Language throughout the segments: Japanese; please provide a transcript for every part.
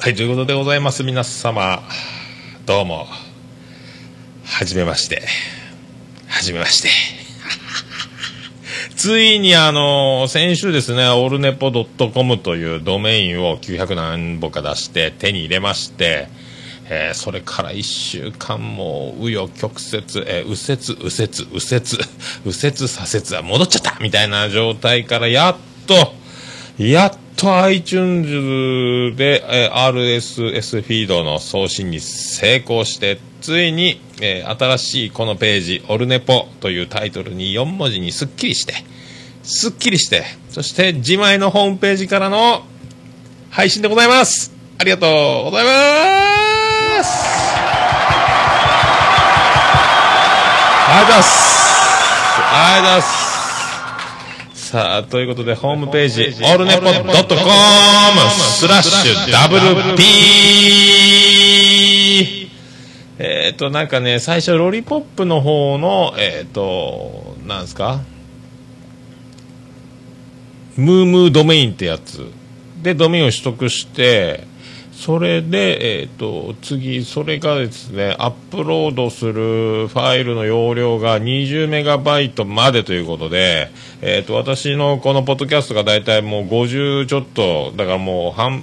はい、ということでございます。皆様、どうも。はじめまして。はじめまして。ついにあの、先週ですね、オルネポドットコムというドメインを900何本か出して手に入れまして、えーそれから1週間も紆余曲折、えー右折、右折、右折、右折、左折は戻っちゃったみたいな状態からやっと、やっと iTunes で、えー RSS フィードの送信に成功して、ついに、えー新しいこのページ、オルネポというタイトルに4文字にすっきりして、すっきりして、そして自前のホームページからの配信でございます。ありがとうございます。ありがとうございます。ありがとうございます。さあ、ということで、ホームページ、オルネポドットコムスラッシュ WP! えっと、なんかね、最初、ロリポップの方の、えっ、と、なんですか？ムームードメインってやつでドメインを取得してそれで、えー、と次、それがですねアップロードするファイルの容量が20メガバイトまでということで、えー、と私のこのポッドキャストが大体もう50ちょっとだからもう半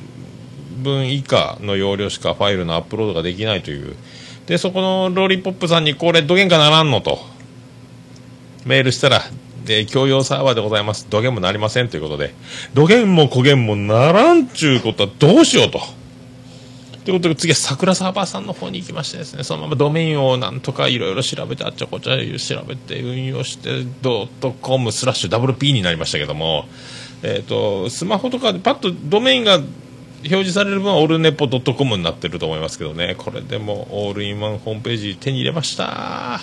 分以下の容量しかファイルのアップロードができないというでそこのローリポップさんにこれどげんかならんのとメールしたら、で、共用サーバーでございます。どげんもなりませんということで、どげんもこげんもならんちゅうことはどうしようと。ということで、次は桜サーバーさんの方に行きましてですね、そのままドメインをなんとかいろいろ調べて、あっちゃこっちゃ調べて、運用して、ドットコムスラッシュ WP になりましたけども、えっ、と、スマホとかでパッとドメインが表示される分はオールネポドットコムになってると思いますけどね、これでもオールインワンホームページ手に入れました。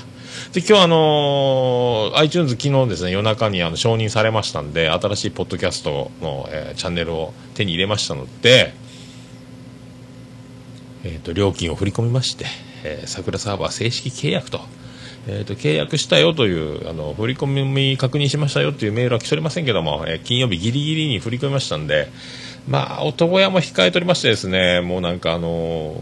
で今日あのー iTunes 昨日ですね夜中にあの承認されましたんで新しいポッドキャストの、えーチャンネルを手に入れましたので、えー、と料金を振り込みまして、えー桜サーバー正式契約と,、えー、と契約したよというあの振り込み確認しましたよというメールは来ておりませんけども、えー金曜日ギリギリに振り込みましたんでまあ男屋も控えておりましてですねもうなんかあの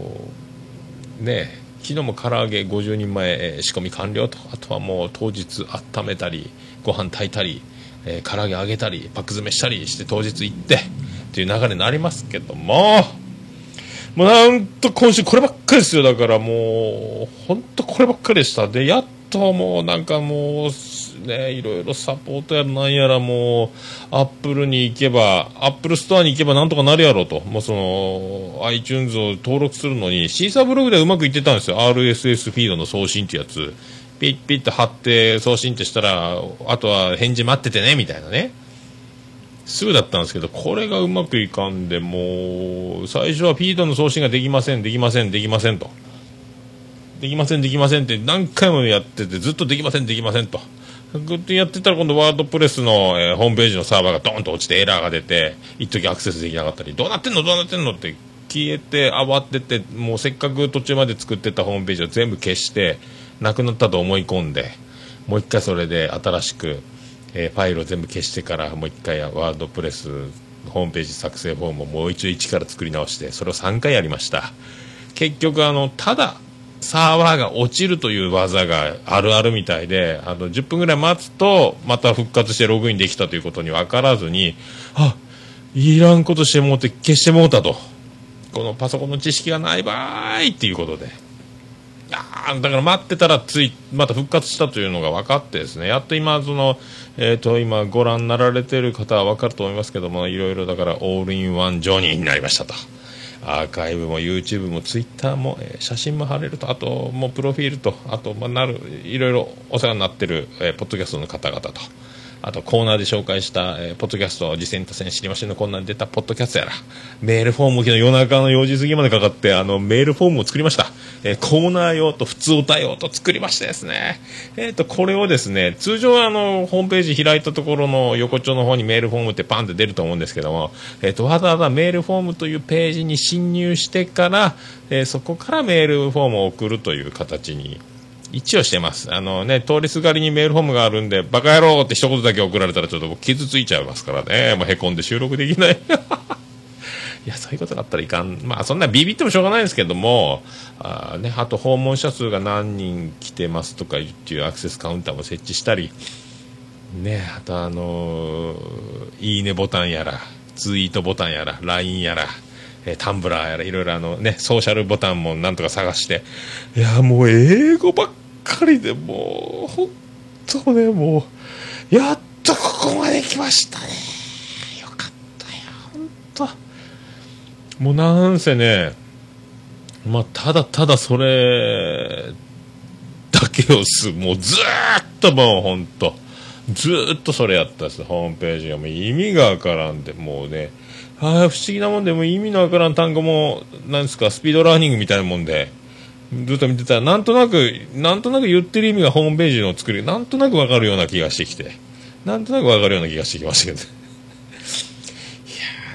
ーね昨日も唐揚げ50人前、え仕込み完了とあとはもう当日温めたりご飯炊いたり、えー唐揚げ揚げたりパック詰めしたりして当日行ってっていう流れになりますけどももうなんと今週こればっかりですよ。だからもう本当こればっかりでした。でやっともうなんかもうねいろいろサポートやらなんやらもうアップルに行けばアップルストアに行けばなんとかなるやろと。もうその iTunes を登録するのに。シーサーブログではうまくいってたんですよ。RSS フィードの送信ってやつ。ピッピッと貼って送信ってしたらあとは返事待っててねみたいなね。すぐだったんですけど、これがうまくいかんで、もう、最初はフィードの送信ができません、できません、できませんと。できません、できませんって何回もやってて、ずっとできません、できませんと。ぐってやってたら今度ワードプレスの、えーホームページのサーバーがドーンと落ちてエラーが出て、一時アクセスできなかったり、どうなってんの？どうなってんの？って消えて慌てて、もうせっかく途中まで作ってたホームページを全部消して、なくなったと思い込んで、もう一回それで新しく、えーファイルを全部消してからもう一回ワードプレスホームページ作成フォームをもう一度一から作り直してそれを3回やりました。結局あのただサーバーが落ちるという技があるあるみたいであの10分ぐらい待つとまた復活してログインできたということに分からずにあいらんことしてもうて消してもうたと。このパソコンの知識がない場合っていうことで。あだから待ってたらついまた復活したというのが分かってですね。やっと今その、えー、と今ご覧になられている方は分かると思いますけどもいろいろだからオールインワンジョニーになりましたと。アーカイブも YouTube も Twitter も、えー写真も貼れると。あともうプロフィールとあと、まあ、なるいろいろお世話になっている、えーポッドキャストの方々と。あとコーナーで紹介した、えーポッドキャスト実践多戦知りませんのコーナーに出たポッドキャストやら。メールフォーム昨日夜中の4時過ぎまでかかってあのメールフォームを作りました、えーコーナー用と普通歌用と作りましてですね。えっ、とこれをですね通常あのホームページ開いたところの横丁の方にメールフォームってパンって出ると思うんですけども、えー、とわざわざメールフォームというページに侵入してから、えそこからメールフォームを送るという形に一応してます。あのね、通りすがりにメールフォームがあるんで、バカ野郎って一言だけ送られたらちょっと傷ついちゃいますからね。もう凹んで収録できない。いや、そういうことがあったらいかん。まあ、そんなビビってもしょうがないですけども、あ,、ね、あと訪問者数が何人来てますとかっていうアクセスカウンターも設置したり、ね、あとあのー、いいねボタンやら、ツイートボタンやら、LINE やら、えタンブラーやら、いろいろあのね、ソーシャルボタンもなんとか探して、いや、もう英語ばっかりでもう、本当ね、もう、やっとここまで来ましたね。よかったよ、本当。もうなんせね、まあ、ただただそれだけをす、もうずーっともうほんと、ずーっとそれやったです、ホームページが。もう意味がわからんで、もうね、ああ、不思議なもんで、も意味のわからん単語も、なんですか、スピードラーニングみたいなもんで、ずっと見てたら、なんとなく、なんとなく言ってる意味がホームページの作り、なんとなくわかるような気がしてきて、なんとなくわかるような気がしてきましたけどい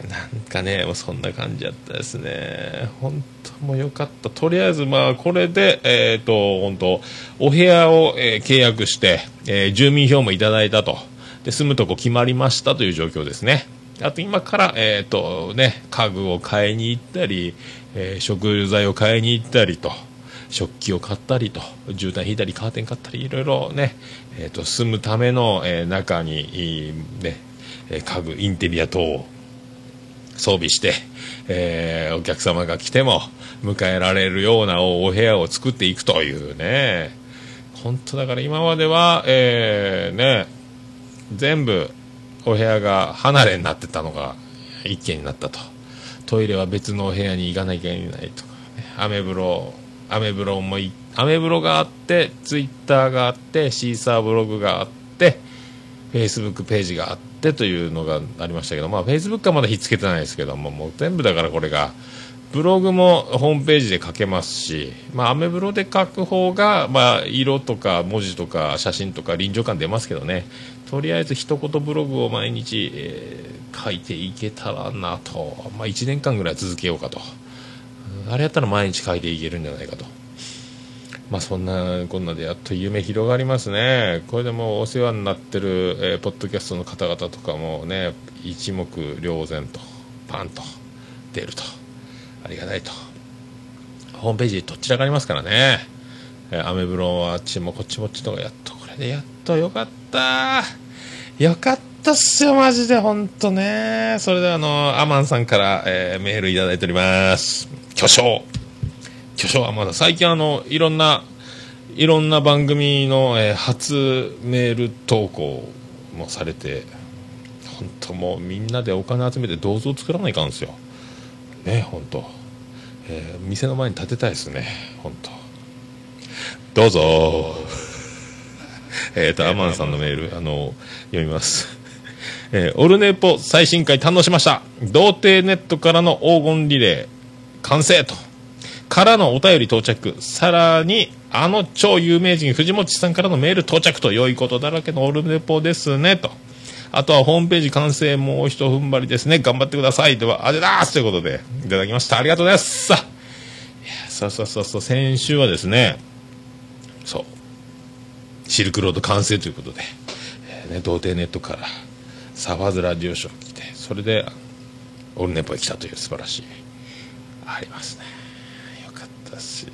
や。なんかね、もうそんな感じだったですね。本当もうよかった。とりあえず、まあ、これで、えっ、ー、と、本当お部屋を、えー、契約して、えー、住民票もいただいたと。で、住むとこ決まりましたという状況ですね。あと今から、えっ、とね、家具を買いに行ったり、え食材を買いに行ったりと。食器を買ったりと、絨毯引いたり、カーテン買ったり、いろいろね、えっ、と、住むための、え中に、ね、家具、インテリア等を装備して、えー、お客様が来ても迎えられるようなお部屋を作っていくというね本当だから今までは、えー、ね全部お部屋が離れになってたのが一軒になったと。トイレは別のお部屋に行かなきゃいけないとか、ね、アメ風呂アメ風呂もアメ風呂があってツイッターがあってシーサーブログがあってフェイスブックページがあってってというのがありましたけど、まあ、Facebook はまだひっつけてないですけども、もう全部だからこれが、ブログもホームページで書けますし、まあ、アメブロで書く方が、まあ、色とか文字とか写真とか臨場感出ますけどね、とりあえず一言ブログを毎日、えー、書いていけたらなと、まあ、1年間ぐらい続けようかと。あれやったら毎日書いていけるんじゃないかと。まあ、そんなこんなでやっと夢広がりますね、これでもうお世話になってる、えー、ポッドキャストの方々とかもね一目瞭然とパンと出るとりがたいと。ホームページどちらがありますからね、えー、アメブロはあっちもこっちもっちとかやっとこれでやっと。よかったよかったっすよマジで本当ね。それであのアマンさんから、えー、メールいただいております。巨匠。巨匠はまだ最近あのいろんないろんな番組の、えー、初メール投稿もされて本当もうみんなでお金集めて銅像作らないかんですよ。ね本当、えー、店の前に建てたいですね本当。どうぞ。えっとアマンさんのメールあの読みます。えー、オルネポ最新回堪能しました。童貞ネットからの黄金リレー。完成と。からのお便り到着。さらに、あの超有名人藤本さんからのメール到着と。良いことだらけのオルネポですね、と。あとはホームページ完成もう一踏ん張りですね。頑張ってください。では、あれだーということで、いただきました。ありがとうございます。さあ、そうそうそうそう、先週はですね、そう、シルクロード完成ということで、えー、ね、童貞ネットから、サファーズラディオショー来て、それで、オルネポへ来たという素晴らしい、ありますね。よかったっすよ。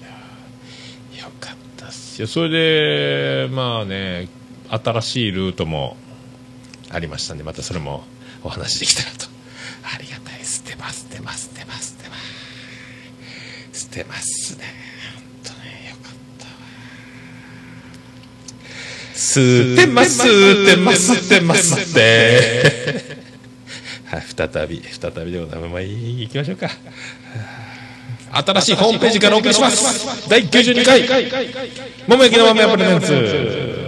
よかったっすよそれでまあね新しいルートもありましたんでまたそれもお話できたらと。ありがたい。捨てます捨てます捨てます捨てます。捨てますね。本当ねよかったわ。捨てます捨てます捨てますってはい再び再びでございます。まあ行きましょうか。新しいホームページからお送りします。第92回。桃焼きの豆屋プレゼンツ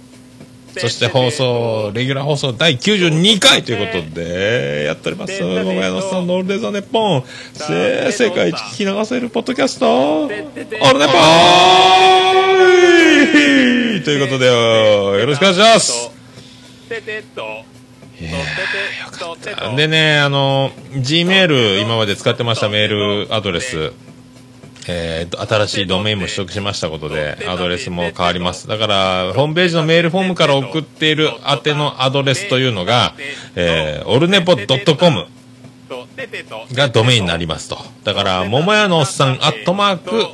そして放送、レギュラー放送第92回ということで、やっております。桃屋のさんのオールデザネッポン、世界一聞き流せるポッドキャスト、オールネポンということで、よ。ろしくお願いします。いやよかった。でね、あの、G メール、今まで使ってましたメールアドレス、えーと、新しいドメインも取得しましたことで、アドレスも変わります。だから、ホームページのメールフォームから送っている宛てのアドレスというのが、えー、オルネポ .com がドメインになりますと。だから、桃屋のおっさん、アットマーク、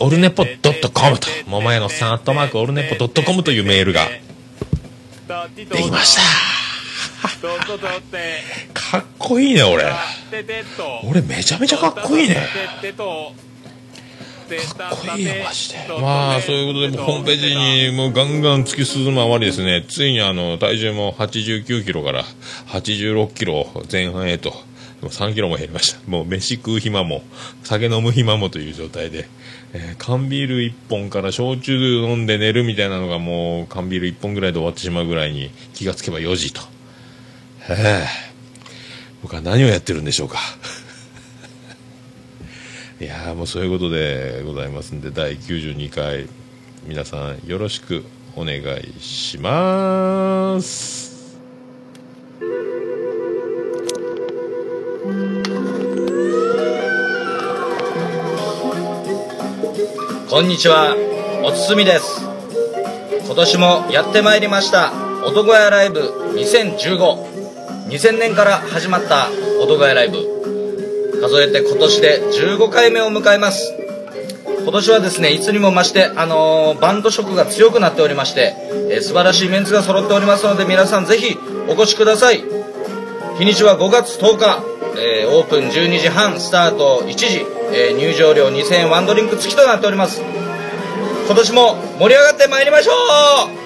オルネポ .com と、桃屋のおっさん、アットマーク、オルネポ .com というメールが、できました かっこいいね俺。俺めちゃめちゃかっこいいね。かっこいいよマジで。まあそういうことでホームページにもうガンガン突き進むあまりですね。ついにあの体重も89キロから86キロ前半へと3キロも減りました。もう飯食う暇も酒飲む暇もという状態で、えー、缶ビール1本から焼酎飲んで寝るみたいなのがもう缶ビール1本ぐらいで終わってしまうぐらいに気がつけば4時と。へえ僕は何をやってるんでしょうか。いやもうそういうことでございますんで第92回皆さんよろしくお願いします。こんにちはおつすみです。今年もやってまいりました男屋ライブ2015 2000年から始まった音ヶ谷ライブ。数えて今年で15回目を迎えます。今年はですねいつにも増して、あのー、バンド色が強くなっておりまして、えー、素晴らしいメンツが揃っておりますので皆さんぜひお越しください。日にちは5月10日、えー、オープン12時半スタート1時、え入場料2000円ワンドリンク付きとなっております。今年も盛り上がってまいりましょう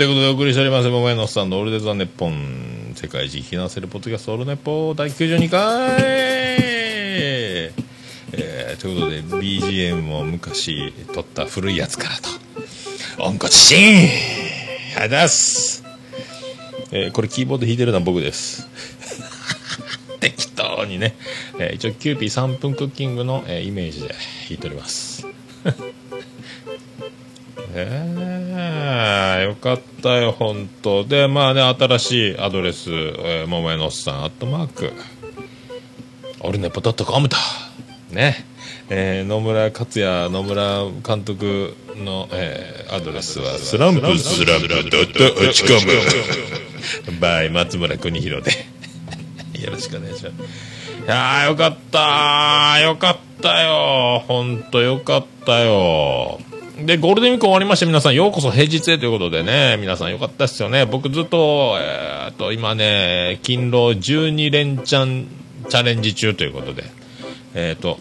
ということでお送りしております桃屋のおっさんオールデザネッポン世界一避難せるポッドキャストオールネッポ第92回えー、ということで BGM も昔撮った古いやつからと温故知新あざす。えー、これキーボード弾いてるのは僕です。適当にね、えー、一応キューピー3分クッキングの、えー、イメージで弾いております。えー、よかったよ、本当。で、まあね、新しいアドレス、えー、桃屋のおっさん、アットマーク、オルネポドットコムと、ね、えー、野村克也、野村監督の、えー、アドレスは、スランプスランプドット落ち込む、バイ松村邦弘で、よろしくお願いします。いや、よかったよかったよ、本当よかったよ。で、ゴールデンウィーク終わりまして、皆さん、ようこそ平日へということでね、皆さんよかったですよね。僕ずっと、えー、っと、今ね、勤労12連チャンチャレンジ中ということで、えー、っと、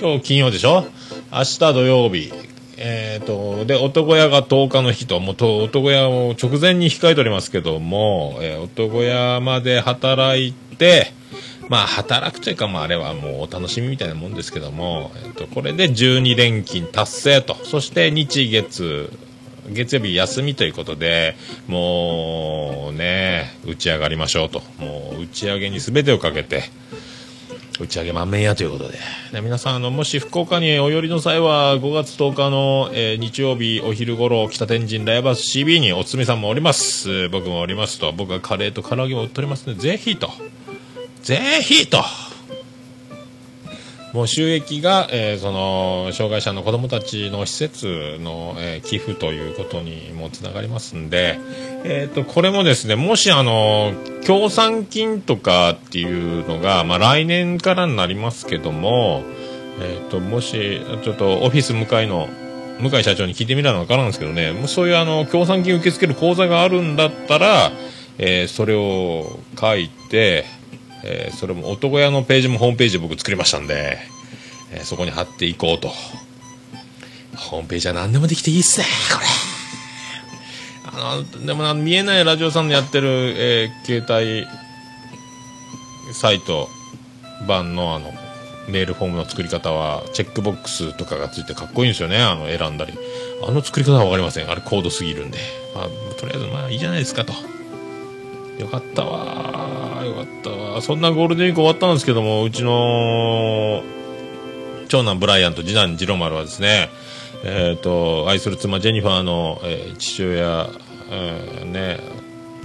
今日金曜でしょ？明日土曜日、えー、っと、で、男屋が10日の日と、もうと、男屋を直前に控えておりますけども、え、男屋まで働いて、まあ、働くというか、まあ、あれはもうお楽しみみたいなもんですけども、えっと、これで12連勤達成と、そして日月、月曜日休みということで、もうね、打ち上がりましょうと。もう打ち上げに全てをかけて、打ち上げ満面やということで。で皆さん、あの、もし福岡にお寄りの際は、5月10日の、えー、日曜日お昼頃、北天神ライバース CB におつみさんもおります。僕もおりますと。僕はカレーと唐揚げも売っておりますので、ぜひと。ぜひと。もう収益が、えー、その障害者の子どもたちの施設の、えー、寄付ということにもつながりますんで、えーと、これもですねもしあの協賛金とかっていうのが、まあ、来年からになりますけども、えーと、もしちょっとオフィス向かいの向井社長に聞いてみたら分からんですけどねもうそういうあの協賛金受け付ける口座があるんだったら、えー、それを書いてえー、それも男屋のページもホームページ僕作りましたんで、えー、そこに貼っていこうと。ホームページは何でもできていいっすねこれ。あのでもな見えないラジオさんのやってる、えー携帯サイト版のあのメールフォームの作り方はチェックボックスとかがついてかっこいいんですよねあの選んだり。あの作り方は分かりません。あれ高度すぎるんで、まあ、とりあえずまあいいじゃないですかと。よかったわ。よかったわ。そんなゴールデンウィーク終わったんですけどもうちの長男ブライアンと次男ジロマルはですねえーと、愛する妻ジェニファーの、えー、父親、えー、ね、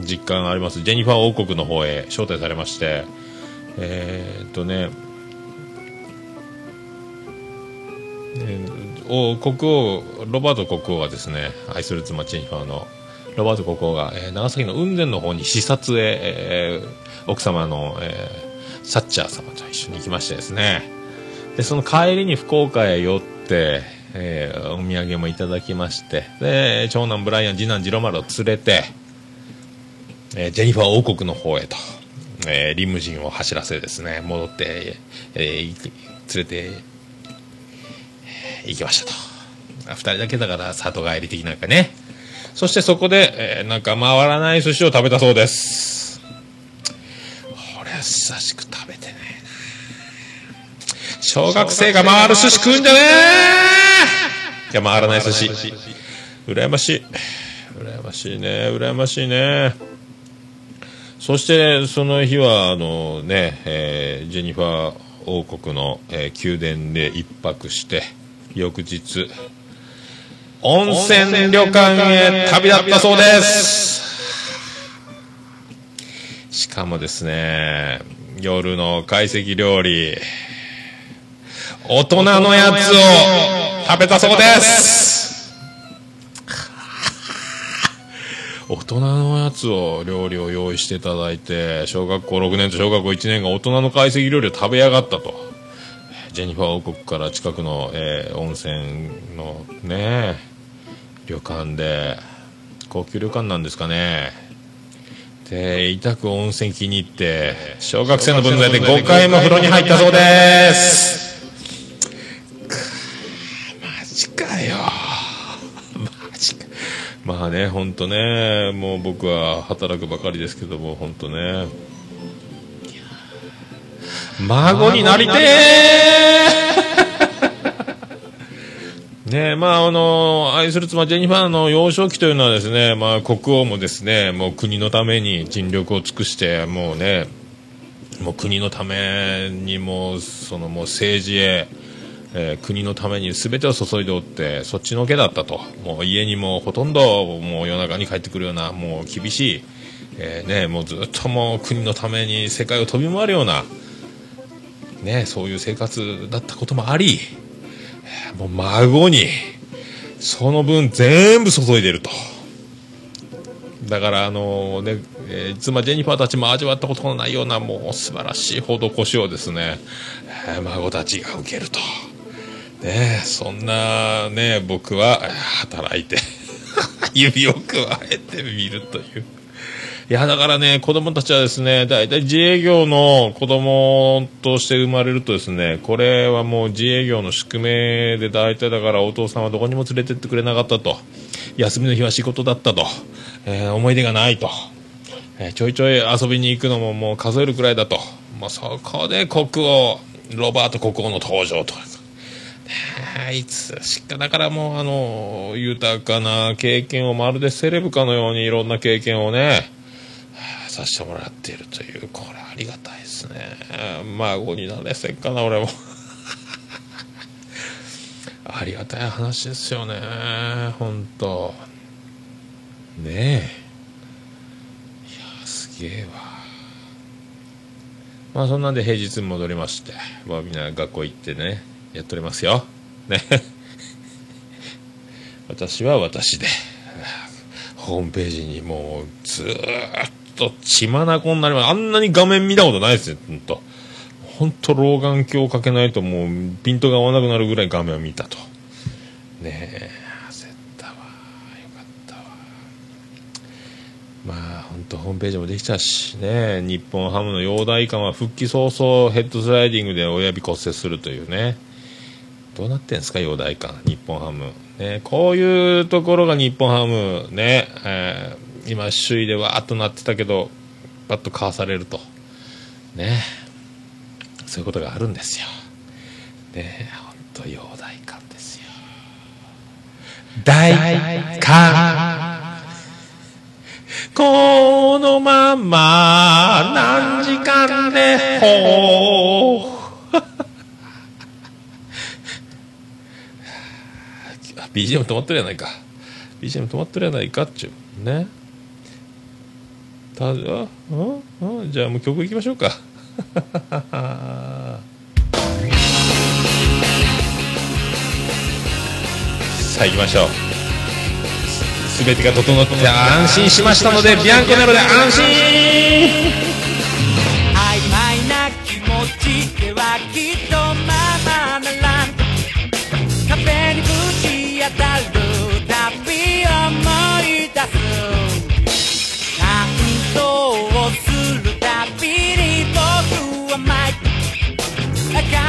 実家があります。ジェニファー王国の方へ招待されましてえ、っとねお国王ロバート国王がですね愛する妻ジェニファーのロバート国王が、えー、長崎の雲仙の方に視察へ、えー、奥様の、えー、サッチャー様と一緒に行きましてですね。でその帰りに福岡へ寄って、えー、お土産もいただきましてで長男ブライアン次男ジロマルを連れて、えー、ジェニファー王国の方へと、えー、リムジンを走らせですね戻って、えー、連れて行きましたと。2人だけだから里帰り的なんかね。そしてそこで、えー、なんか回らない寿司を食べたそうです。俺は久しく食べてねえな。小学生が回る寿司食うんじゃねえ。いや回らない寿司。羨ましい。羨ましいね。羨ましいね。そしてその日はあのね、えー、ジェニファー王国の、えー、宮殿で一泊して翌日温泉旅館へ旅立ったそうです。しかもですね夜の懐石料理大人のやつを食べたそうです。大人のやつを料理を用意していただいて小学校6年と小学校1年が大人の懐石料理を食べやがったと。ジェニファー王国から近くの、えー、温泉のね旅館で。高級旅館なんですかね。で痛く温泉気に入って小学生の分際で5回も風呂に入ったそうです。マジかよ。マジか。まあね本当ねもう僕は働くばかりですけども本当ね。孫になりてーねまあ、あの、愛する妻ジェニファーの幼少期というのはですね、まあ、国王もですね、もう国のために尽力を尽くして、もうね、もう国のためにも、そのもう政治へ、えー、国のために全てを注いでおって、そっちのけだったと。もう家にもほとんどもう夜中に帰ってくるような、もう厳しい、えー、ね、もうずっともう国のために世界を飛び回るような、ね、そういう生活だったこともあり、もう孫に、その分全部注いでると。だから、あのね、えー、妻ジェニファーたちも味わったことのないような、もう素晴らしい施しをですね、えー、孫たちが受けると。ねそんなね、僕は働いて 指をくわえてみるという。いや、だからね、子供たちはですね、大体自営業の子供として生まれるとですね、これはもう自営業の宿命で大体だからお父さんはどこにも連れてってくれなかったと。休みの日は仕事だったと。えー、思い出がないと。えー、ちょいちょい遊びに行くのももう数えるくらいだと。まあ、そこで国王、ロバート国王の登場と。いつしか、だからもうあの、豊かな経験をまるでセレブかのようにいろんな経験をね、させてもらっているという。これありがたいですね。孫になれせんかな俺も。ありがたい話ですよね。本当。ねえ。いやすげえわ。まあそんなんで平日に戻りましてまあみんな学校行ってねやっておりますよ。ね。私は私で。ホームページにもうずっと血まなこになります。あんなに画面見たことないですよ、ほんと。ほんと老眼鏡をかけないともうピントが合わなくなるぐらい画面を見たと。ねえ、焦ったわ。よかったわ。まあ、ほんとホームページもできたし、ね日本ハムの陽大館は復帰早々ヘッドスライディングで親指骨折するというね。どうなってんすか、陽大館、日本ハム。ね、こういうところが日本ハム、ね、えー、今、首位でわーっとなってたけど、バッとかわされると。ね、そういうことがあるんですよ。ね、本当陽大館ですよ。大館このまま何時間でほう。BGM 止まってるやないか。BGM 止まってるやないかっちゅう。ね。ただうんうんじゃあもう曲いきましょうか。さあ行きましょう。全てが整って安心しましたのでビアンコネロで安心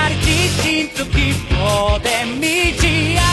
り自信と希望で満ち溢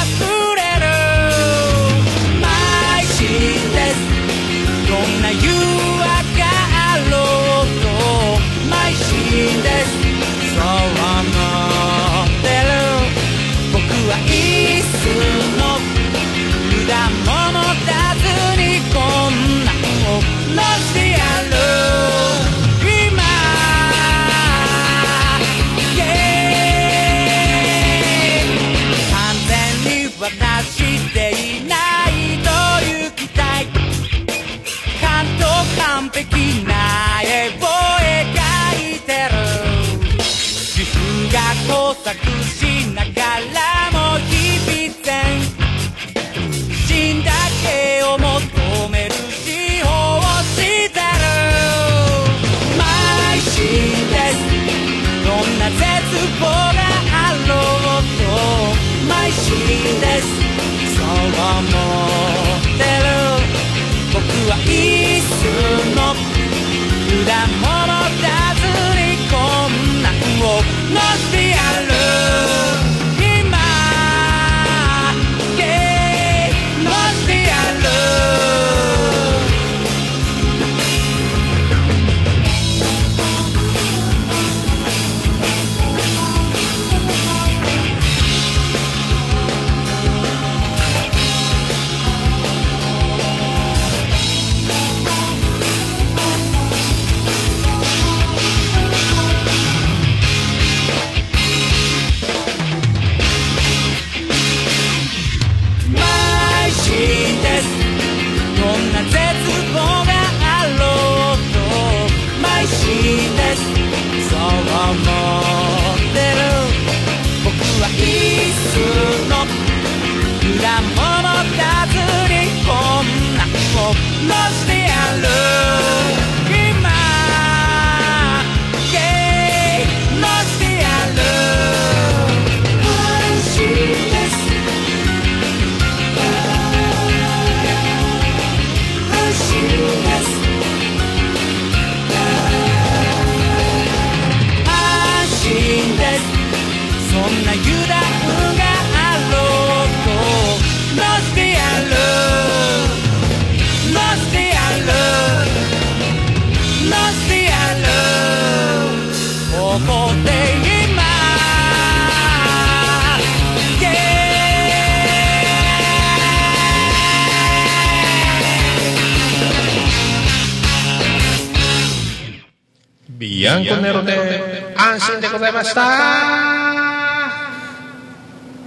で安心でございました。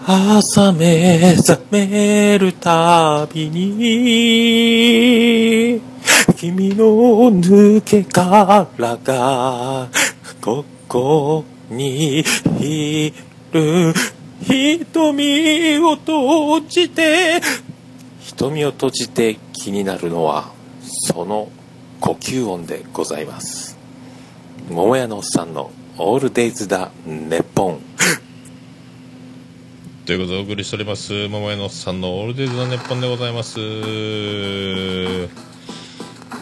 朝目覚めるたびに君の抜け殻がここにいる。瞳を閉じて瞳を閉じて気になるのはその呼吸音でございます。桃屋のおっさんのオールデイズだネポン。ということでお送りしております桃屋のさんのオールデイズの熱本でございます。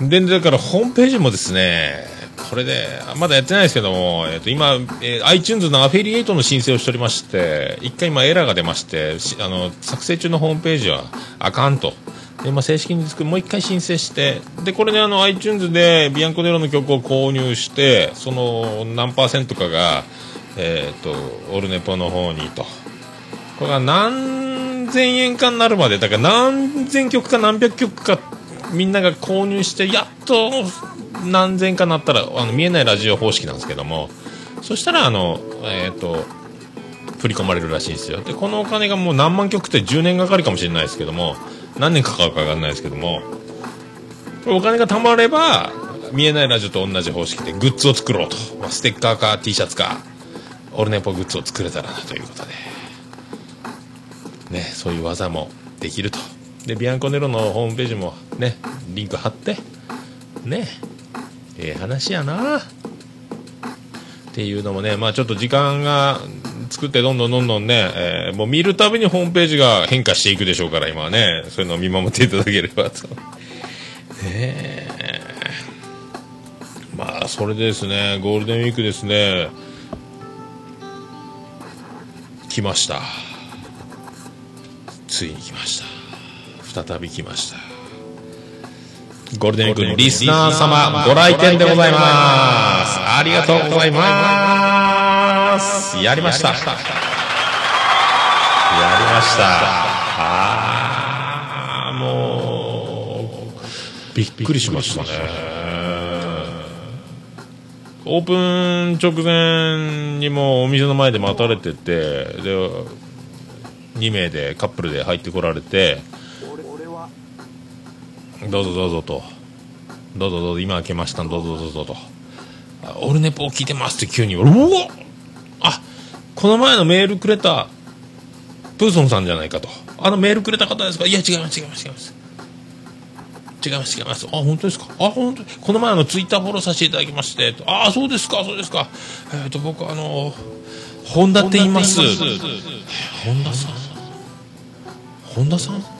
でだからホームページもですねこれでまだやってないですけども、えー、と今、えー iTunes のアフィリエイトの申請をしておりまして一回今エラーが出ましてあの作成中のホームページはあかんと。で、まあ、正式に作るもう一回申請してでこれであの iTunes でビアンコネロの曲を購入してその何パーセントかが、えー、とオルネポの方にと。これが何千円かになるまでだから何千曲か何百曲かみんなが購入してやっと何千かなったらあの見えないラジオ方式なんですけども。そしたらあのえっ、と振り込まれるらしいんですよ。でこのお金がもう何万曲って10年がかりかもしれないですけども。何年かかるか分かんないですけどもこれお金が貯まれば見えないラジオと同じ方式でグッズを作ろうと、まあ、ステッカーか T シャツかオルネポグッズを作れたらなということで。ねそういう技もできると。でビアンコネロのホームページもねリンク貼ってねええ話やな。っていうのもねまあちょっと時間が作ってどんどんどんどんね、えーもう見るたびにホームページが変化していくでしょうから今はねそういうのを見守っていただければと。ねえ。まあそれでですねゴールデンウィークですね。来ました。ついに来ました。再び来ました。ゴールデンウィークにリスナー様ご来店でございます。ありがとうございます。やりました。やりました。あーもうびっくりしましたね。オープン直前にもうお店の前で待たれててで2名でカップルで入ってこられてどうぞどうぞと。どうぞどうぞ今開けました。どうぞどうぞと。あオルネポを聞いてますって急にうわあこの前のメールくれたプーソンさんじゃないかと。あのメールくれた方ですか？いや違います違います違います。違います違います。あ本当ですか？あ本当この前あのツイッターフォローさせていただきましてあそうですかそうですか。えっ、と僕あの本田って言います。本田さん？本田さん？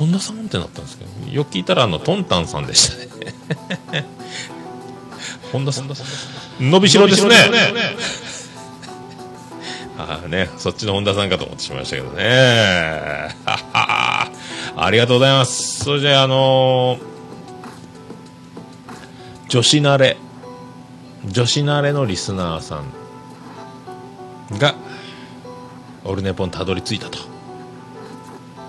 本田さんってなったんですけどよく聞いたらあのトンタンさんでしたね。本田さん伸びしろですね。ああねそっちの本田さんかと思ってしまいましたけどね。は はありがとうございます。それであのー女子慣れ。女子慣れのリスナーさんがオルネポにたどり着いたと。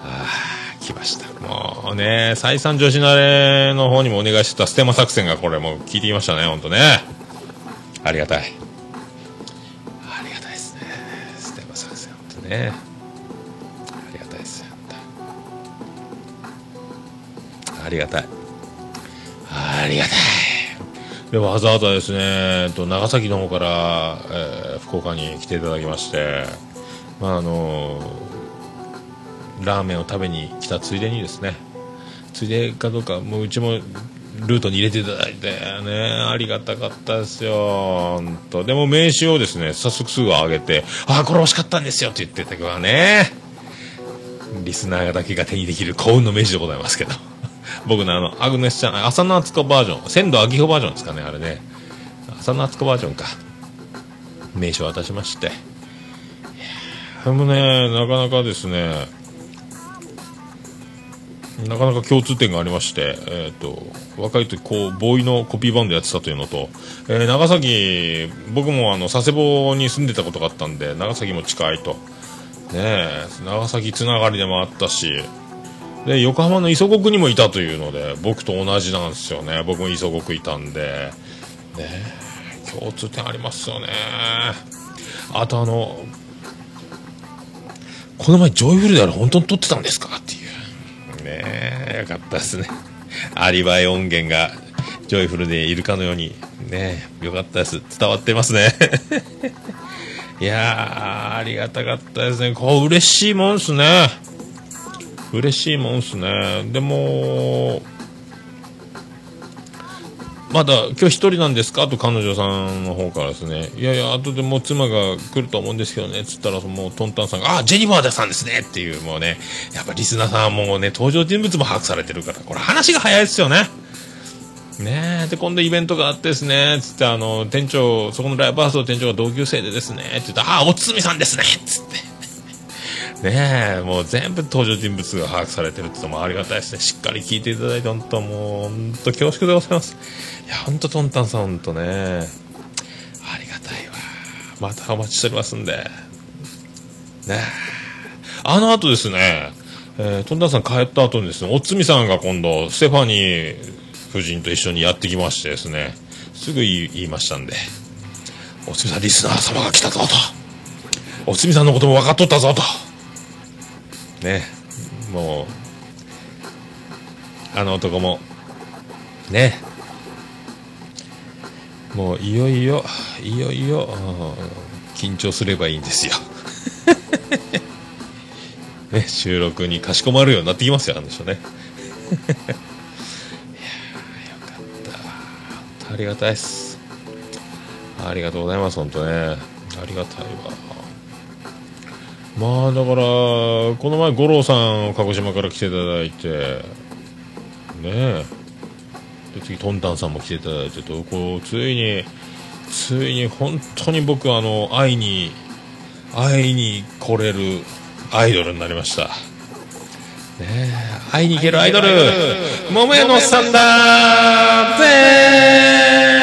ああ来ました。もうね再三女子慣れの方にもお願いしてたステマ作戦がこれもう聞いてきましたね本当ね。ありがたい。ありがたいですね。ステマ作戦本当ね。ありがたいですありがたい。ありがたい。でわざわざですね、えっと、長崎の方から、えー福岡に来ていただきまして、まああのラーメンを食べに来たついでにですねついでかどうかもううちもルートに入れていただいてねありがたかったですよ本当でも名刺をですね早速すぐ上げて「ああこれ惜しかったんですよ」って言ってたけどねリスナーだけが手にできる幸運の名刺でございますけど。僕のあのアグネスちゃん浅野敦子バージョン仙道明穂バージョンですかねあれね。浅野敦子バージョンか。名刺を渡しまして。いやーでもねなかなかですねなかなか共通点がありまして、えー、と若い時こうボーイのコピーバンドやってたというのと、えー長崎僕もあの佐世保に住んでたことがあったんで長崎も近いと。ね長崎つながりでもあったしで横浜の磯子区にもいたというので僕と同じなんですよね。僕も磯子区いたんで。ね共通点ありますよね。あとあのこの前ジョイフルであれ本当に撮ってたんですかっていう。ね。よかったですね。アリバイ音源がジョイフルでいるかのようにねえよかったです。伝わってますね。いやーありがたかったですね。こう嬉しいもんですね。嬉しいもんですね。でもまだ今日一人なんですか？と彼女さんの方からですね。いやいや後でもう妻が来ると思うんですけどね。つったらもうトンタンさんが「あジェニファーさんですね」っていうもうねやっぱリスナーさんもうね登場人物も把握されてるからこれ話が早いですよね。ねえで今度イベントがあってですねつってあの店長そこのライブハウスの店長が同級生でですねって言ってああおつみさんですねつって。ねえもう全部登場人物が把握されてるってのもありがたいですね。しっかり聞いていただいて本当もう本当恐縮でございます。いや本当トンタンさん本当ねありがたいわ。またお待ちしておりますんで。ねえ。あの後ですね、えー、トンタンさん帰った後にですねおつみさんが今度ステファニー夫人と一緒にやってきましてですねすぐ言いましたんでおつみさんリスナー様が来たぞと。おつみさんのことも分かっとったぞと。ねもうあの男もね。もういよいよいよいよ緊張すればいいんですよ。ね収録にかしこまるようになってきますよあの人ね。いや、良かった。本当ありがたいです。ありがとうございます本当ね。ありがたいわ。まあだからこの前五郎さん鹿児島から来ていただいてねえ。で次トンタンさんも来ていただいてとこうついについに本当に僕あの会いに会いに来れるアイドルになりました。ねえ会いに行けるアイドル。桃屋のおっさんだぜ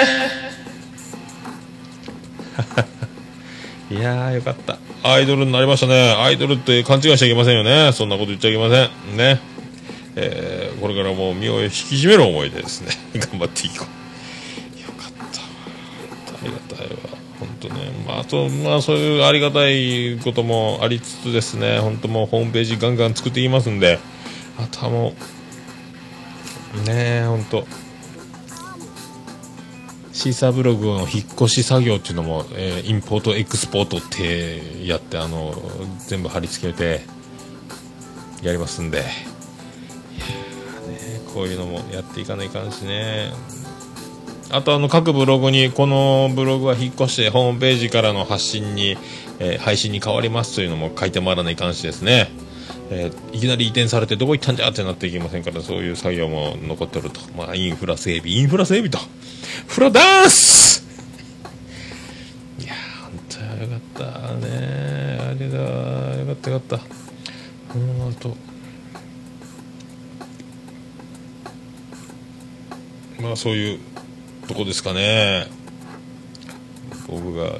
いやーよかったアイドルになりましたね。アイドルって勘違いしちゃいけませんよね。そんなこと言っちゃいけません。ね。えーこれからもう身を引き締める思いでですね 頑張っていこう。よかったありがたいわ。本当ね、まあ、あとまあそういうありがたいこともありつつですね。本当もうホームページガンガン作っていきますんで。あとはもうねえ本当シーサーブログの引っ越し作業っていうのも、えーインポートエクスポートってやってあの全部貼り付けてやりますんで。ねこういうのもやっていかないかんしね。あとあの各ブログにこのブログは引っ越してホームページからの発信に、えー配信に変わりますというのも書いてもらわないかんしですね、えーいきなり移転されてどこ行ったんじゃってなっていきませんからそういう作業も残ってると、まあ、インフラ整備。インフラ整備と。フラダンス。いやー本当よかったね。あれだ。よかったよかった。うんあとまあそういうとこですかね。僕が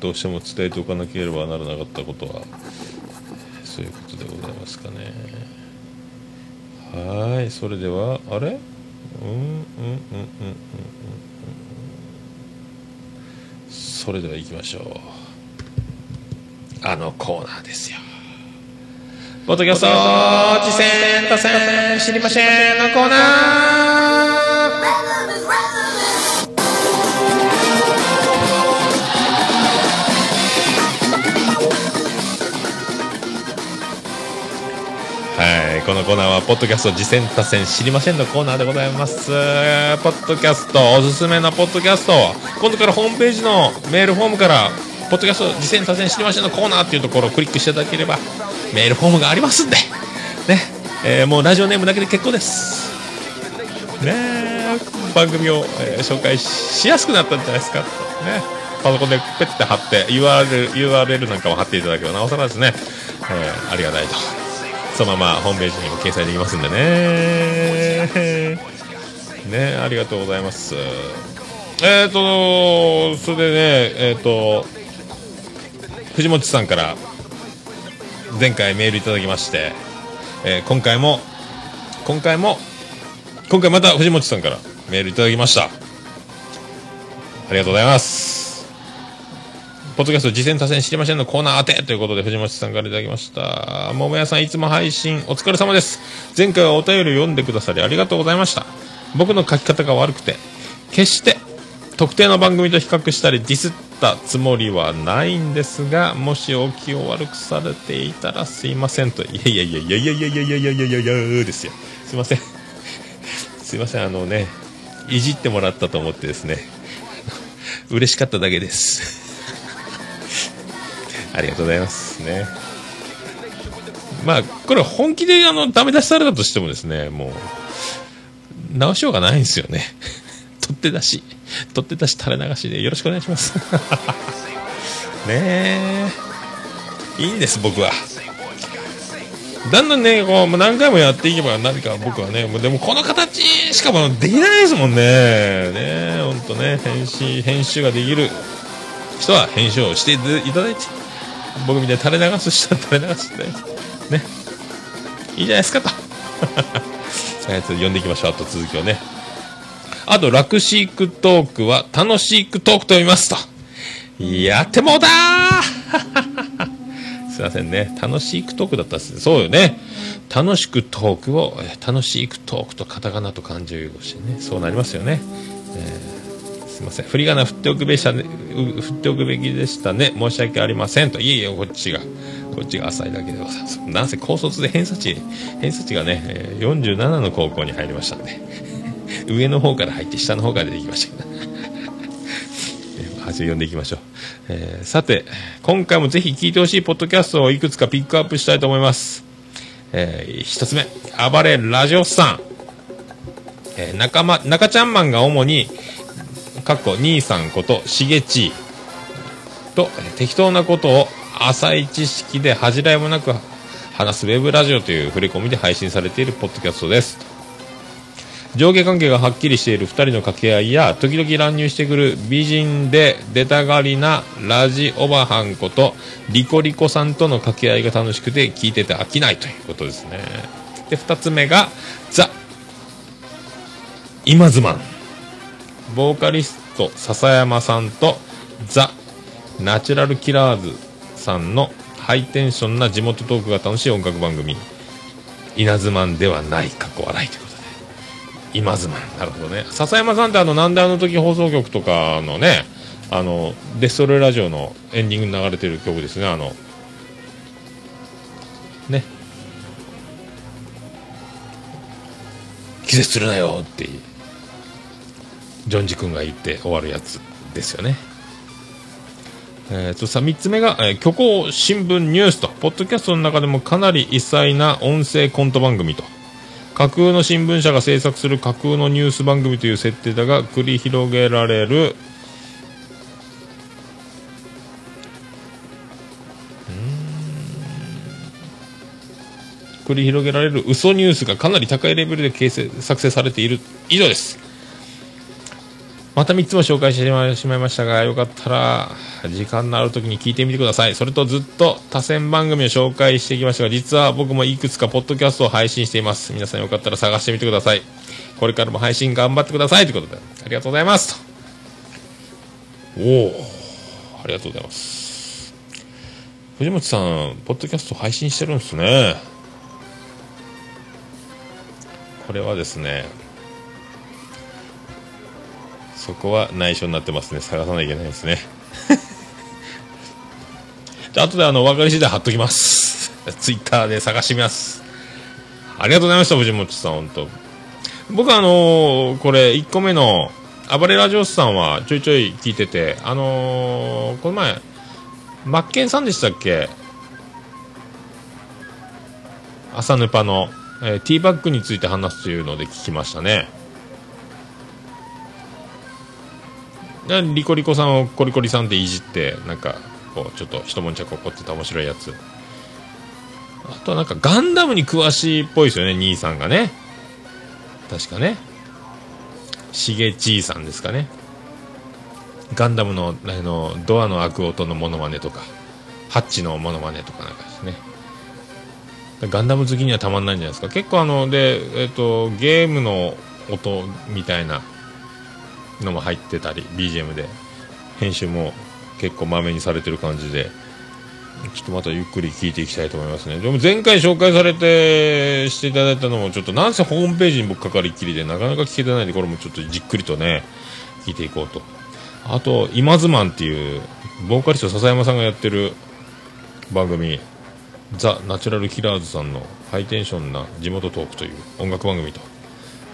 どうしても伝えておかなければならなかったことは。そういうことでございますかね。はいそれではあれ？うんうんうんうんうんそれでは行きましょうあのコーナーですよポッドキャスト次戦多戦知りませんのコーナーこのコーナーは、ポッドキャスト次戦多戦知りませんのコーナーでございます。ポッドキャスト、おすすめのポッドキャスト、今度からホームページのメールフォームから、ポッドキャスト次戦多戦知りませんのコーナーっていうところをクリックしていただければ、メールフォームがありますんで、ね、えーもうラジオネームだけで結構です。ねえ番組を、えー紹介しやすくなったんじゃないですか。ね、パソコンでペッて貼って URL, URL なんかも貼っていただければなおさらですね、えーありがたいと。そのままホームページにも掲載できますんでね。ね、ありがとうございます。えっ、と、それでね、えっ、と、藤本さんから前回メールいただきまして、えー今回も、今回も、今回また藤本さんからメールいただきました。ありがとうございます。ポッドキャスト、次戦多戦知りませんのコーナー当てということで藤本さんからいただきました。桃屋さんいつも配信お疲れ様です。前回はお便り読んでくださりありがとうございました。僕の書き方が悪くて、決して特定の番組と比較したりディスったつもりはないんですが、もしお気を悪くされていたらすいませんと。いやいやいやいやいやいやいやいやいやいやいやいやですよ。すいません。すいません、あのね、いじってもらったと思ってですね、嬉しかっただけです。ありがとうございますね。まあ、これ本気であの、ダメ出しされたとしてもですね、もう、直しようがないんですよね。取って出し取って出し垂れ流しでよろしくお願いします。ねえ。いいんです僕は。だんだんねこう何回もやっていけば何か僕はねもうでもこの形しかもできないですもんね。ね本当ね編集編集ができる人は編集をしていただいて。僕みたいに垂れ流す人は垂れ流してねいいじゃないですかと えーと読んでいきましょうあと続きをねあと、ラクシークトークは、楽しいクトークと読みますと。やってもうたー すいませんね。楽しいクトークだったっすね。そうよね。楽しくトークを、楽しいクトークとカタカナと漢字を融合してね。そうなりますよね。えーすいません。振り仮名振っておくべしたね、振っておくべきでしたね。申し訳ありませんと。いえいえ、こっちが。こっちが浅いだけでございます。なんせ高卒で偏差値、偏差値がね、え47の高校に入りましたんで。上の方から入って下の方から出てきましたけど。えー話を読んでいきましょう。えーさて、今回もぜひ聞いてほしいポッドキャストをいくつかピックアップしたいと思います。えー一つ目、暴れラジオさん。えー仲間、中ちゃんマンが主に、かっこ兄さんこと、しげちと、適当なことを浅い知識で恥じらいもなく話すウェブラジオという触れ込みで配信されているポッドキャストです。上下関係がはっきりしている2人の掛け合いや時々乱入してくる美人で出たがりなラジオバハンことリコリコさんとの掛け合いが楽しくて聞いてて飽きないということですね。で2つ目がザ・イマズマンボーカリスト笹山さんとザ・ナチュラルキラーズさんのハイテンションな地元トークが楽しい音楽番組。稲妻ではない過去笑いということで。今妻なるほどね。笹山さんってあのなんであの時放送局とかのねあのデストロイラジオのエンディングに流れてる曲ですねあのね気絶するなよってジョンジ君が言って終わるやつですよね。えー、とさ3つ目が、えー虚構新聞ニュースと。ポッドキャストの中でもかなり異彩な音声コント番組と。架空の新聞社が制作する架空のニュース番組という設定だが繰り広げられる繰り広げられる嘘ニュースがかなり高いレベルで形成作成されている。以上です。また3つも紹介してしまいましたがよかったら時間のある時に聞いてみてください。それとずっと多選番組を紹介してきましたが実は僕もいくつかポッドキャストを配信しています。皆さんよかったら探してみてください。これからも配信頑張ってください。ということでありがとうございます。おおありがとうございます。藤本さんポッドキャスト配信してるんですね。これはですねそこは内緒になってますね。探さなきゃいけないですね。あ後であの分かり次第貼っときます。ツイッターで探してみます。ありがとうございました藤本さん本当。僕あのーこれ1個目の暴れラジオスさんはちょいちょい聞いててあのーこの前マッケンさんでしたっけ？朝ヌパの、えーティーバッグについて話すというので聞きましたね。リコリコさんをコリコリさんでいじってなんかこうちょっと一悶着起こってた面白いやつ。あとはなんかガンダムに詳しいっぽいですよね兄さんがね。確かね。しげちいさんですかね。ガンダムのあのドアの開く音のモノマネとかハッチのモノマネとかなんかですね。ガンダム好きにはたまんないんじゃないですか。結構あので、えっとゲームの音みたいなのも入ってたり BGM で。編集も結構まめにされてる感じで。ちょっとまたゆっくり聞いていきたいと思いますね。でも前回紹介されてしていただいたのもちょっとなんせホームページに僕かかりっきりでなかなか聞けてないんでこれもちょっとじっくりとね聞いていこうと。あと「今ズマン」っていうボーカリスト笹山さんがやってる番組ザ・ナチュラルキラーズさんのハイテンションな地元トークという音楽番組と、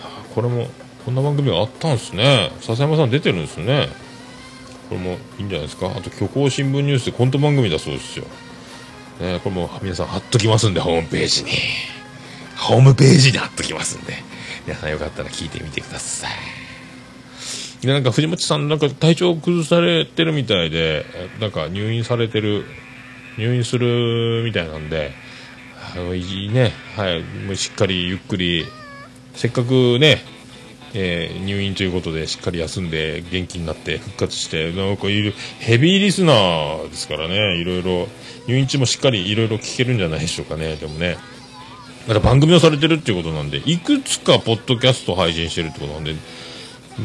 あこれもこんな番組あったんですね。笹山さん出てるんですね。これもいいんじゃないですか。あと虚構新聞ニュースでコント番組だそうですよ、ね、これも皆さん貼っときますんでホームページに。ホームページに貼っときますんで。皆さんよかったら聞いてみてください。でなんか藤本さんなんか体調崩されてるみたいでなんか入院されてる入院するみたいなんであのいいね。はい。もうしっかりゆっくり。せっかくねえー入院ということでしっかり休んで元気になって復活してなんかいるヘビーリスナーですからねいろいろ入院中もしっかりいろいろ聞けるんじゃないでしょうかねでもね。また番組をされてるっていうことなんでいくつかポッドキャスト配信してるってことなんで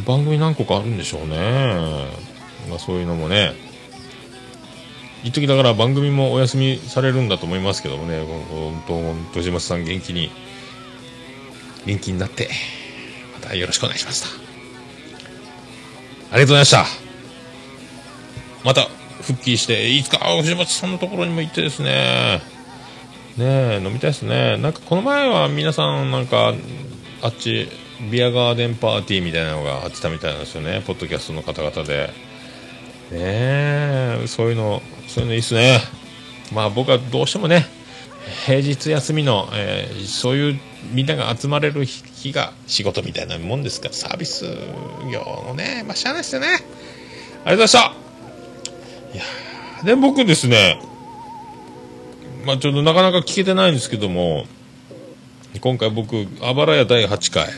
番組何個かあるんでしょうね、まあ、そういうのもね。一時だから番組もお休みされるんだと思いますけどもね。本当本当藤本さん元気に元気になって。たよろしくお願いしますありがとうございました。また復帰していつか藤本さんのところにも行ってですね。ねえ飲みたいですね。なんかこの前は皆さんなんかあっちビアガーデンパーティーみたいなのがあってたみたいなんですよね。ポッドキャストの方々で。ねえそういうのそういうのいいっすね。まあ僕はどうしてもね平日休みの、えーそういうみんなが集まれる日日が仕事みたいなもんですからサービス業のねまあしゃあないですよね。ありがとうございました。いやで僕ですねまあちょっとなかなか聞けてないんですけども今回僕あばらや第8回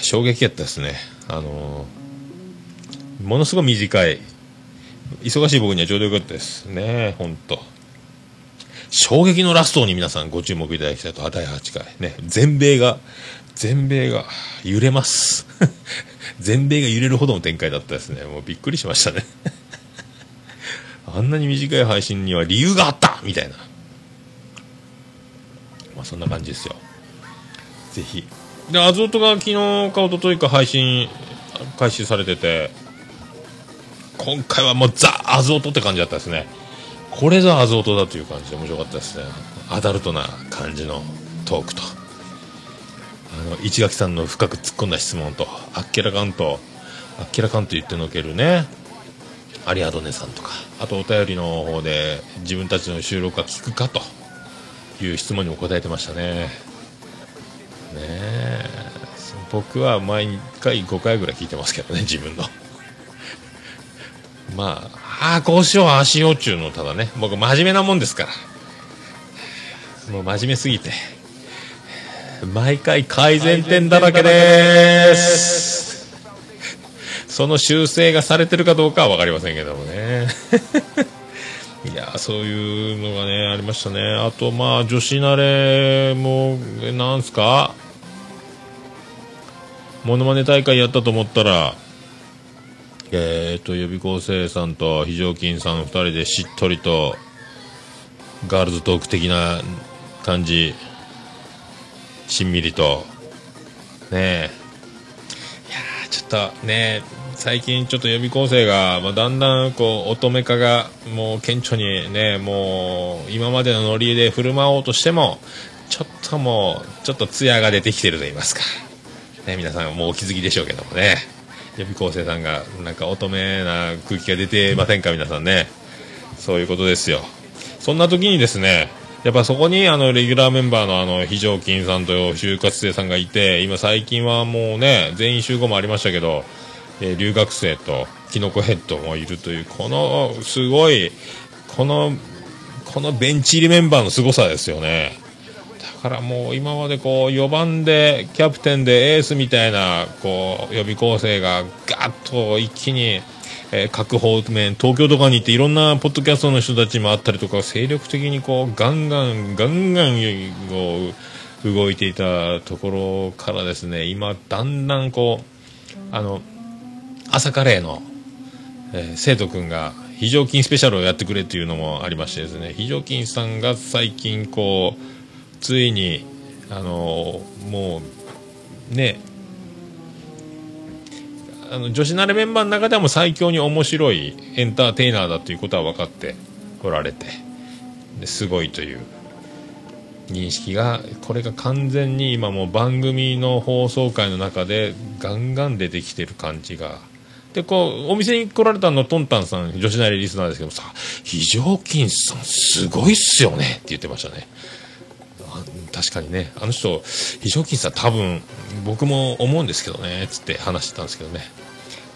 衝撃やったですね。あのーものすごい短い。忙しい僕にはちょうどよかったですね本当衝撃のラストに皆さんご注目いただきたいと第8回。ね。全米が全米が揺れます。全米が揺れるほどの展開だったですね。もうびっくりしましたね。あんなに短い配信には理由があったみたいな。まあそんな感じですよ。ぜひ。でアゾートが昨日か一昨日か配信開始されてて今回はもうザ・アゾートって感じだったですね。これぞアゾートだという感じで面白かったですね。アダルトな感じのトークと。あの市垣さんの深く突っ込んだ質問とあっけらかんとあっけらかんと言ってのけるねアリアドネさんとか。あとお便りの方で自分たちの収録が聞くかという質問にも答えてましたね。ねえ。僕は毎回5回ぐらい聞いてますけどね自分の。まあああこうしようああしようちゅうのただね僕真面目なもんですから。もう真面目すぎて。毎回改善点だらけです。その修正がされてるかどうかは分かりませんけどもね。いやそういうのがねありましたね。あとまあ女子慣れもなんすか？モノマネ大会やったと思ったらえー、と予備校生さんと非常勤さん2人でしっとりとガールズトーク的な感じ。しんみりと。ねえ。いやちょっとね最近ちょっと予備校生が、まあ、だんだんこう乙女化がもう顕著にねもう今までのノリで振る舞おうとしてもちょっともうちょっと艶が出てきてると言いますか。ね皆さんもうお気づきでしょうけどもね。予備校生さんがなんか乙女な空気が出てませんか皆さんね。そういうことですよ。そんな時にですねやっぱそこにあのレギュラーメンバーのあの非常勤さんと就活生さんがいて今最近はもうね全員集合もありましたけど、えー留学生とキノコヘッドもいるというこのすごいこのこのベンチ入りメンバーの凄さですよね。からもう今までこう4番でキャプテンでエースみたいなこう予備校生がガッと一気に、えー各方面東京とかに行っていろんなポッドキャストの人たちもあったりとか精力的にこうガンガンガンガンこう動いていたところからですね今だんだんこうあの朝カレーの、えー生徒君が非常勤スペシャルをやってくれっていうのもありましてですね非常勤さんが最近こうついにあのもうね。あの女子慣れメンバーの中ではも最強に面白いエンターテイナーだということは分かっておられてですごいという認識がこれが完全に今もう番組の放送回の中でガンガン出てきてる感じがでこうお店に来られたのトンタンさん女子なりリスナーですけどさ非常勤さんすごいっすよねって言ってましたね。確かにね。あの人非常勤さん多分僕も思うんですけどねつって話してたんですけどね。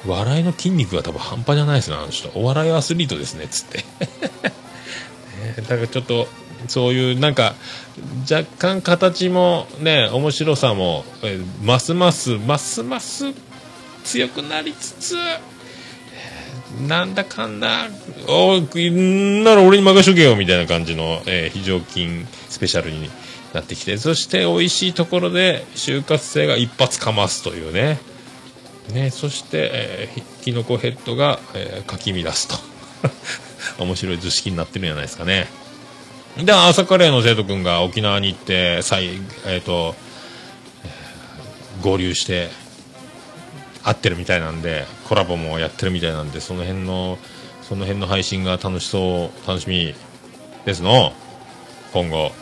笑いの筋肉が多分半端じゃないですねあの人。お笑いアスリートですねつって、だからちょっとそういうなんか若干形もね面白さも、えますますますます強くなりつつなんだかんだ、おなら俺に任しとけよみたいな感じの、えー非常勤スペシャルになってきて、そして美味しいところで就活生が一発かますというね、ねそして、えーひきのこヘッドが、えーかき乱すと、面白い図式になってるんじゃないですかね。で、朝カレーの生徒君が沖縄に行って、再、えっ、と、合流して、合ってるみたいなんでコラボもやってるみたいなんでその辺のその辺の配信が楽しそう楽しみですの。今後。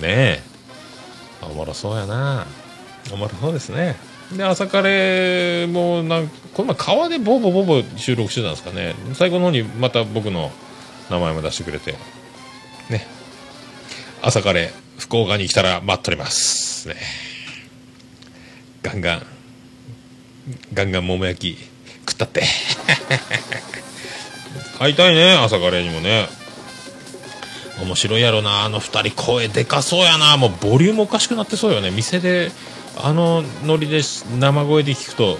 ねえ。おもろそうやな。おもろそうですね。で朝カレーもなんこの前川でボボボボ収録してたんですかね。最後の方にまた僕の名前も出してくれて。ね。朝カレー福岡に来たら待っておりますね。ガンガン。ガンガン桃焼き食ったって。会いたいね朝カレーにもね。面白いやろなあの二人。声でかそうやな。もうボリュームおかしくなってそうよね。店であのノリで生声で聞くと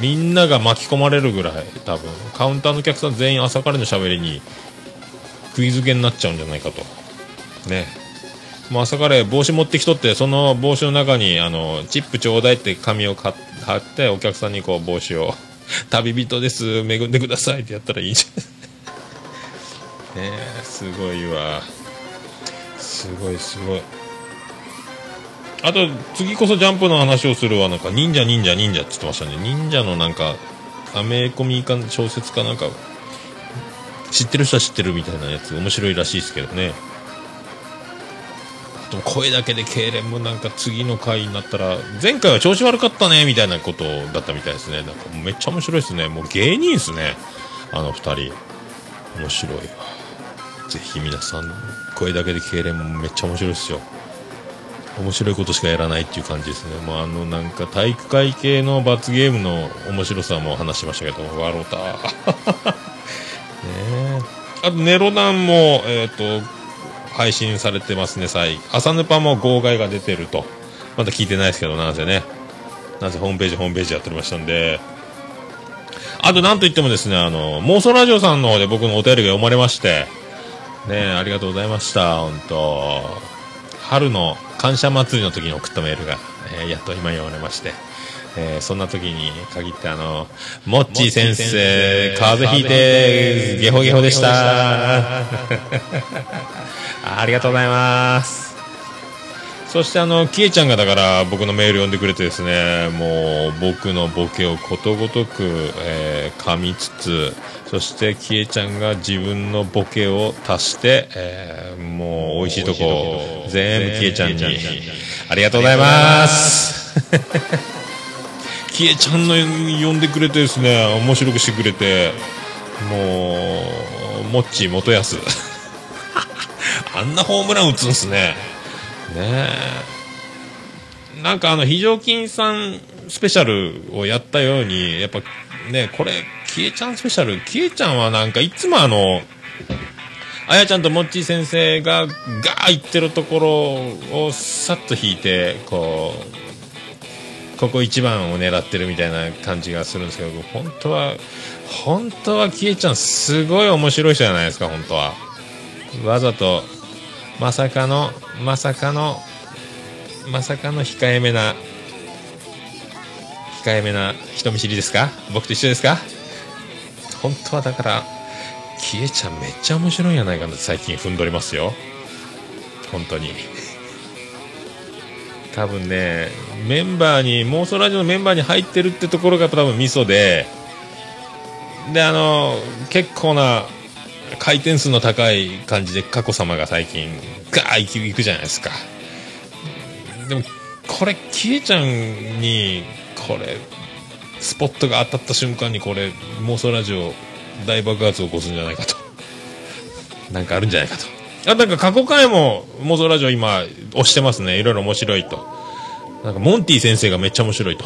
みんなが巻き込まれるぐらい多分。カウンターのお客さん全員朝カレーの喋りに釘付けになっちゃうんじゃないかと。ね。もう朝カレー帽子持ってきとってその帽子の中にあのチップちょうだいって紙を貼ってお客さんにこう帽子を。旅人です。恵んでくださいってやったらいいじゃんねえすごいわ。すごいすごい。あと次こそジャンプの話をするわなんか忍者忍者忍者って言ってましたね。忍者のなんかアメコミか小説かなんか知ってる人は知ってるみたいなやつ面白いらしいですけどね。でも声だけで痙攣もなんか次の回になったら前回は調子悪かったねみたいなことだったみたいですね。なんかめっちゃ面白いですね。もう芸人ですね。あの二人。面白い。わぜひ皆さん声だけで痙攣もめっちゃ面白いですよ面白いことしかやらないっていう感じですねもうあのなんか体育会系の罰ゲームの面白さも話しましたけど笑うた ねえあとネロダンもえっ、と配信されてますね、最朝ヌパも号外が出てると。まだ聞いてないですけど、なんせね。なぜホームページ、ホームページやっておりましたんで。あと、なんといってもですね、あの、妄想ラジオさんの方で僕のお便りが読まれまして、ねありがとうございました、本当春の感謝祭りの時に送ったメールが、えーやっと今読まれまして。えーそんな時に限ってあの、モッチー先生、風邪ひいて、ゲホゲホでした。あ ありがとうございます。そしてあの、キエちゃんがだから僕のメール読んでくれてですね、もう僕のボケをことごとく、えー噛みつつ、そしてキエちゃんが自分のボケを足して、えーもう美味しいとこ全部キエちゃんに、ありがとうございます。キエちゃんの呼んでくれてですね、面白くしてくれて、もう、もっち元康。あんなホームラン打つんすね。ねえ。なんかあの、非常勤さんスペシャルをやったように、やっぱね、これ、キエちゃんスペシャル、キエちゃんはなんかいつもあの、あやちゃんともっちー先生がガー言ってるところをさっと引いて、こう、ここ一番を狙ってるみたいな感じがするんですけど、本当は、本当はキエちゃんすごい面白い人じゃないですか、本当は。わざと、まさかの、まさかの、まさかの控えめな、控えめな人見知りですか？僕と一緒ですか？本当はだから、キエちゃんめっちゃ面白いんやないかなって最近踏んどりますよ。本当に。多分ね、メンバーに、妄想ラジオのメンバーに入ってるってところが多分ミソで、で、あの、結構な回転数の高い感じで佳子様が最近ガー行く行くじゃないですか。でも、これ、キエちゃんに、これ、スポットが当たった瞬間にこれ、妄想ラジオ大爆発を起こすんじゃないかと。なんかあるんじゃないかと。あなんか過去回も妄想ラジオ今押してますねいろいろ面白いとなんかモンティ先生がめっちゃ面白いと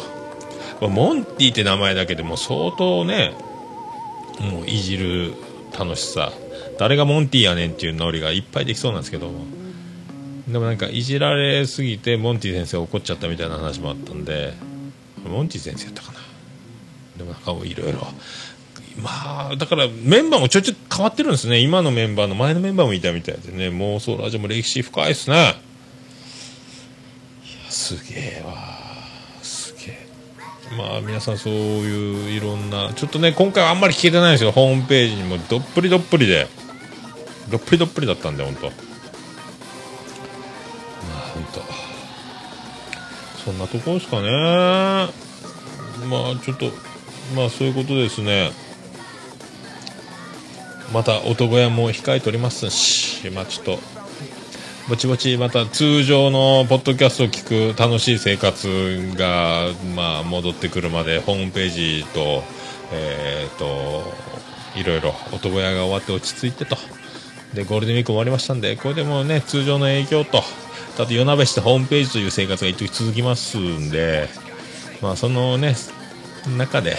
モンティって名前だけでも相当ねもういじる楽しさ。誰がモンティやねんっていうノリがいっぱいできそうなんですけど。でもなんかいじられすぎてモンティ先生怒っちゃったみたいな話もあったんで。モンティ先生やったかな。でもなんかいろいろ。まあだからメンバーもちょいちょい変わってるんですね。今のメンバーの前のメンバーもいたみたいでね。妄想ラジオも歴史深いですね。いやすげえわ。すげえまあ皆さんそういういろんなちょっとね今回はあんまり聞けてないんですよ。ホームページにもどっぷりどっぷりで。どっぷりどっぷりだったんで本当。まあ本当。そんなところですかね。まあちょっとまあそういうことですね。また音小屋も控えておりますしまあちょっとぼちぼちまた通常のポッドキャストを聞く楽しい生活が、まあ、戻ってくるまでホームページと,、えー、といろいろ音小屋が終わって落ち着いてと。でゴールデンウィーク終わりましたんでこれでもね通常の営業とあと夜なべしてホームページという生活が一時続きますんで、まあ、そのね中で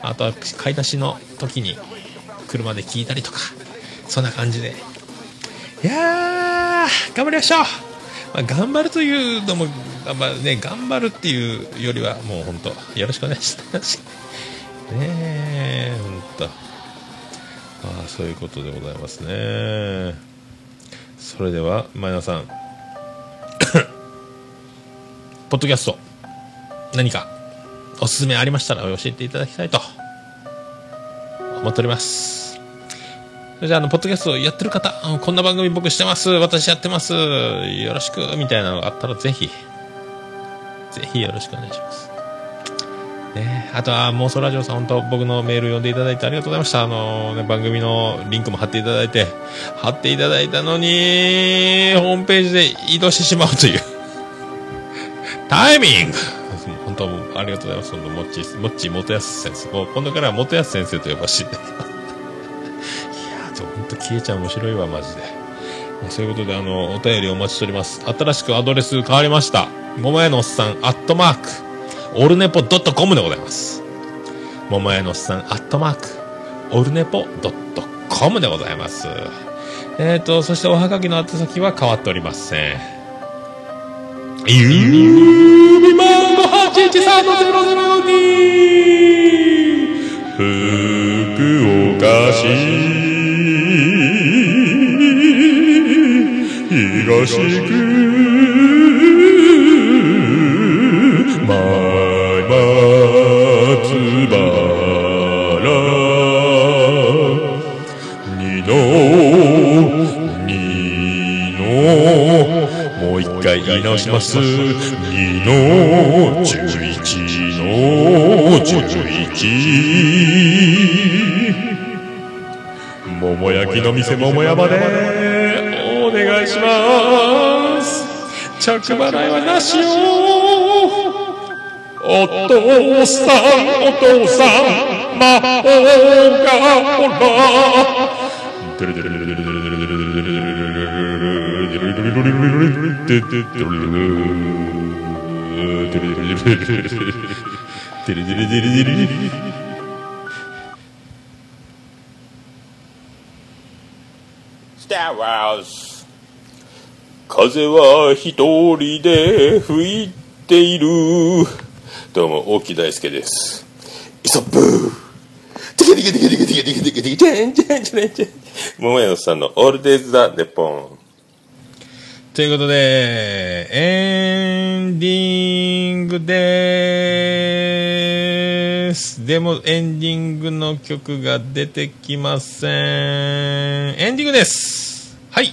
あとは買い出しの時に車で聞いたりとかそんな感じでいやー頑張りましょう、まあ、頑張るというのも、まあね、頑張るっていうよりはもう本当よろしくお願いします。ねえ本当。ああそういうことでございますね。それでは前田さん。ポッドキャスト何かおすすめありましたら教えていただきたいと思っております。じゃあ、あの、ポッドキャストやってる方、こんな番組僕してます、私やってます、よろしく、みたいなのがあったら、ぜひ、ぜひよろしくお願いします。ね、あとは、妄想ラジオさん、本当僕のメール読んでいただいてありがとうございました。あのね、番組のリンクも貼っていただいて、貼っていただいたのに、ホームページで移動してしまうという。タイミング本当ありがとうございます。本当もっち、もっち元康先生。もう今度からは元康先生と呼ばせていただきます。いやー、ほんと消えちゃん面白いわ、マジで。そういうことで、あの、お便りお待ちしております。新しくアドレス変わりました。桃屋のおっさん、アットマーク、オルネポドットコムでございます。桃屋のおっさん、アットマーク、オルネポドットコムでございます。えーと、そしておはがきの宛先は変わっておりません。郵便番号813-002福岡市東区。前松原二の二のもう一回言い直します。二の十一の十一。桃焼きの店桃山でお願いします着払いはなしよお父さんお父さん魔法がほらドゥルドゥルドゥルドゥルドゥルドゥル Star Wars. 風は一人で吹いているどうも大木大輔ですイソップーテケテケテケテケテケテケテケテケチェンチェンチェンチェン桃屋のさんのオールデイズ・ザ・ネポンということで、エンディングでーす。でもエンディングの曲が出てきません。エンディングです。はい。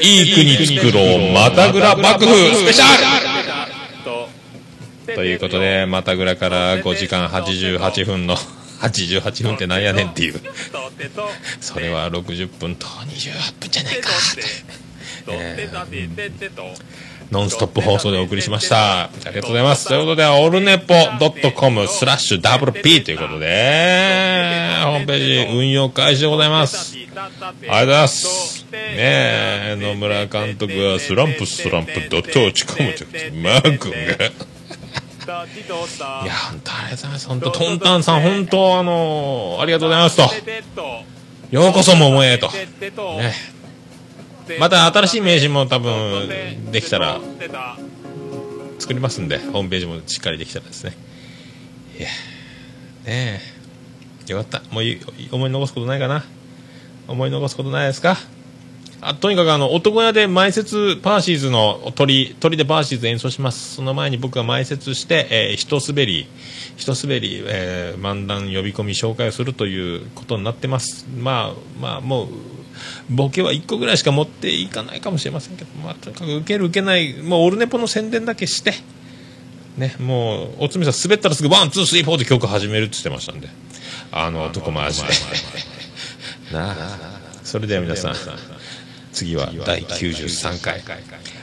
いい国作ろう、またぐら幕府スペシャルということで、またぐらから5時間88分の、88分ってなんやねんっていう。それは60分と28分じゃないか。えーノンストップ放送でお送りしました。ありがとうございます。ということで、オルネポ .com スラッシュ WP ということで、ホームページ運用開始でございます。ありがとうございます。ねえ、野村監督はスランプスランプドット落ち込むというマー君が。いや、本当ありがとうございます。本当トンタンさん、本当あのありがとうございますと。ようこそ桃へと。ね。また新しい名刺も多分できたら作りますんでホームページもしっかりできたらですね。いやねえ。よかった。もうい思い残すことないかな。思い残すことないですか？あとにかくあの男屋で前説パーシーズの鳥鳥でパーシーズ演奏します。その前に僕が前説して、えー、一滑り一滑り、えー、漫談呼び込み紹介をするということになってます。まあまあもうボケは1個ぐらいしか持っていかないかもしれませんけど、まあ、とにかく受ける受けないもうオルネポの宣伝だけしてねもうおつみさん滑ったらすぐワンツースリーフォーで曲始めるって言ってましたんで。あの男マジで。なあ。それでは皆さん次は第93回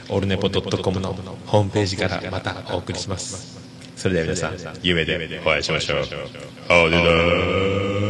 オルネポ .com のホームページからまたお送りします。それでは皆さん夢でお会いしましょう。あでだ